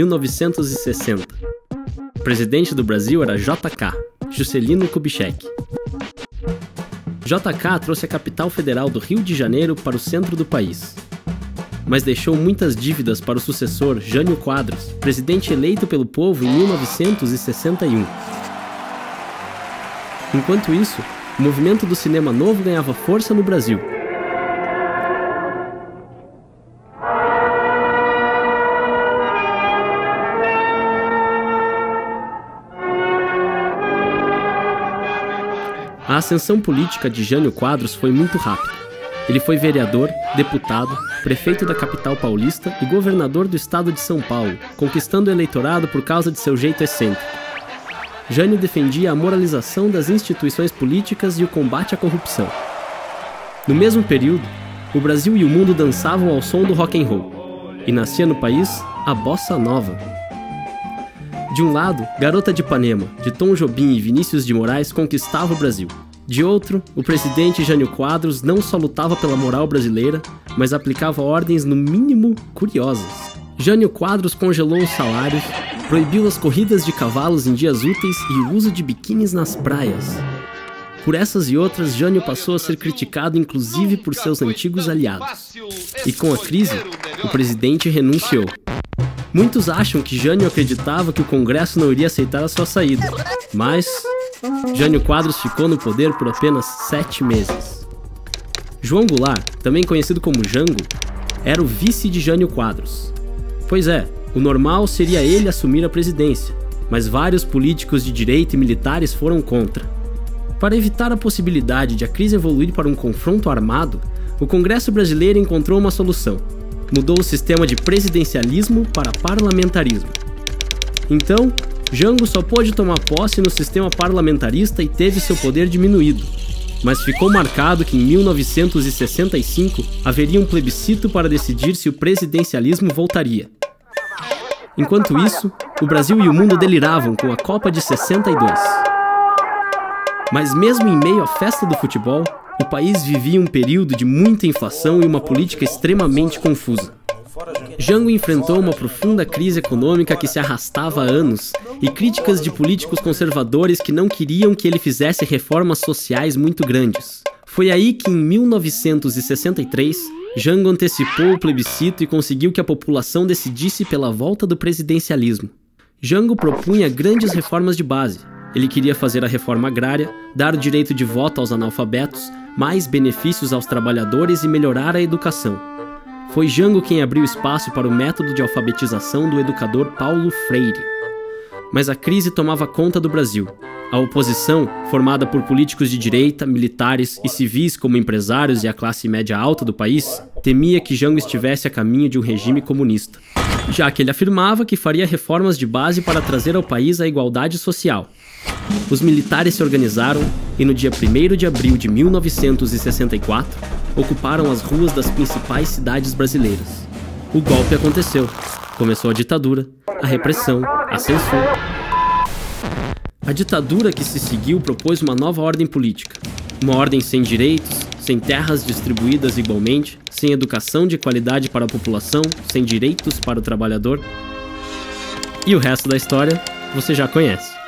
1960. O presidente do Brasil era JK, Juscelino Kubitschek. JK trouxe a capital federal do Rio de Janeiro para o centro do país, mas deixou muitas dívidas para o sucessor Jânio Quadros, presidente eleito pelo povo em 1961. Enquanto isso, o movimento do cinema novo ganhava força no Brasil. A ascensão política de Jânio Quadros foi muito rápida. Ele foi vereador, deputado, prefeito da capital paulista e governador do estado de São Paulo, conquistando o eleitorado por causa de seu jeito excêntrico. Jânio defendia a moralização das instituições políticas e o combate à corrupção. No mesmo período, o Brasil e o mundo dançavam ao som do rock and roll, e nascia no país a bossa nova. De um lado, Garota de Ipanema, de Tom Jobim e Vinícius de Moraes conquistava o Brasil. De outro, o presidente Jânio Quadros não só lutava pela moral brasileira, mas aplicava ordens no mínimo curiosas. Jânio Quadros congelou os salários, proibiu as corridas de cavalos em dias úteis e o uso de biquínis nas praias. Por essas e outras, Jânio passou a ser criticado inclusive por seus antigos aliados. E com a crise, o presidente renunciou. Muitos acham que Jânio acreditava que o Congresso não iria aceitar a sua saída, mas Jânio Quadros ficou no poder por apenas sete meses. João Goulart, também conhecido como Jango, era o vice de Jânio Quadros. Pois é, o normal seria ele assumir a presidência, mas vários políticos de direita e militares foram contra. Para evitar a possibilidade de a crise evoluir para um confronto armado, o Congresso brasileiro encontrou uma solução mudou o sistema de presidencialismo para parlamentarismo. Então, Jango só pôde tomar posse no sistema parlamentarista e teve seu poder diminuído. Mas ficou marcado que em 1965 haveria um plebiscito para decidir se o presidencialismo voltaria. Enquanto isso, o Brasil e o mundo deliravam com a Copa de 62. Mas mesmo em meio à festa do futebol, o país vivia um período de muita inflação e uma política extremamente confusa. Jango enfrentou uma profunda crise econômica que se arrastava há anos e críticas de políticos conservadores que não queriam que ele fizesse reformas sociais muito grandes. Foi aí que, em 1963, Jango antecipou o plebiscito e conseguiu que a população decidisse pela volta do presidencialismo. Jango propunha grandes reformas de base. Ele queria fazer a reforma agrária, dar o direito de voto aos analfabetos, mais benefícios aos trabalhadores e melhorar a educação. Foi Jango quem abriu espaço para o método de alfabetização do educador Paulo Freire. Mas a crise tomava conta do Brasil. A oposição, formada por políticos de direita, militares e civis como empresários e a classe média alta do país, temia que Jango estivesse a caminho de um regime comunista, já que ele afirmava que faria reformas de base para trazer ao país a igualdade social. Os militares se organizaram e no dia 1 de abril de 1964 ocuparam as ruas das principais cidades brasileiras. O golpe aconteceu. Começou a ditadura, a repressão, a censura. A ditadura que se seguiu propôs uma nova ordem política. Uma ordem sem direitos, sem terras distribuídas igualmente, sem educação de qualidade para a população, sem direitos para o trabalhador. E o resto da história você já conhece.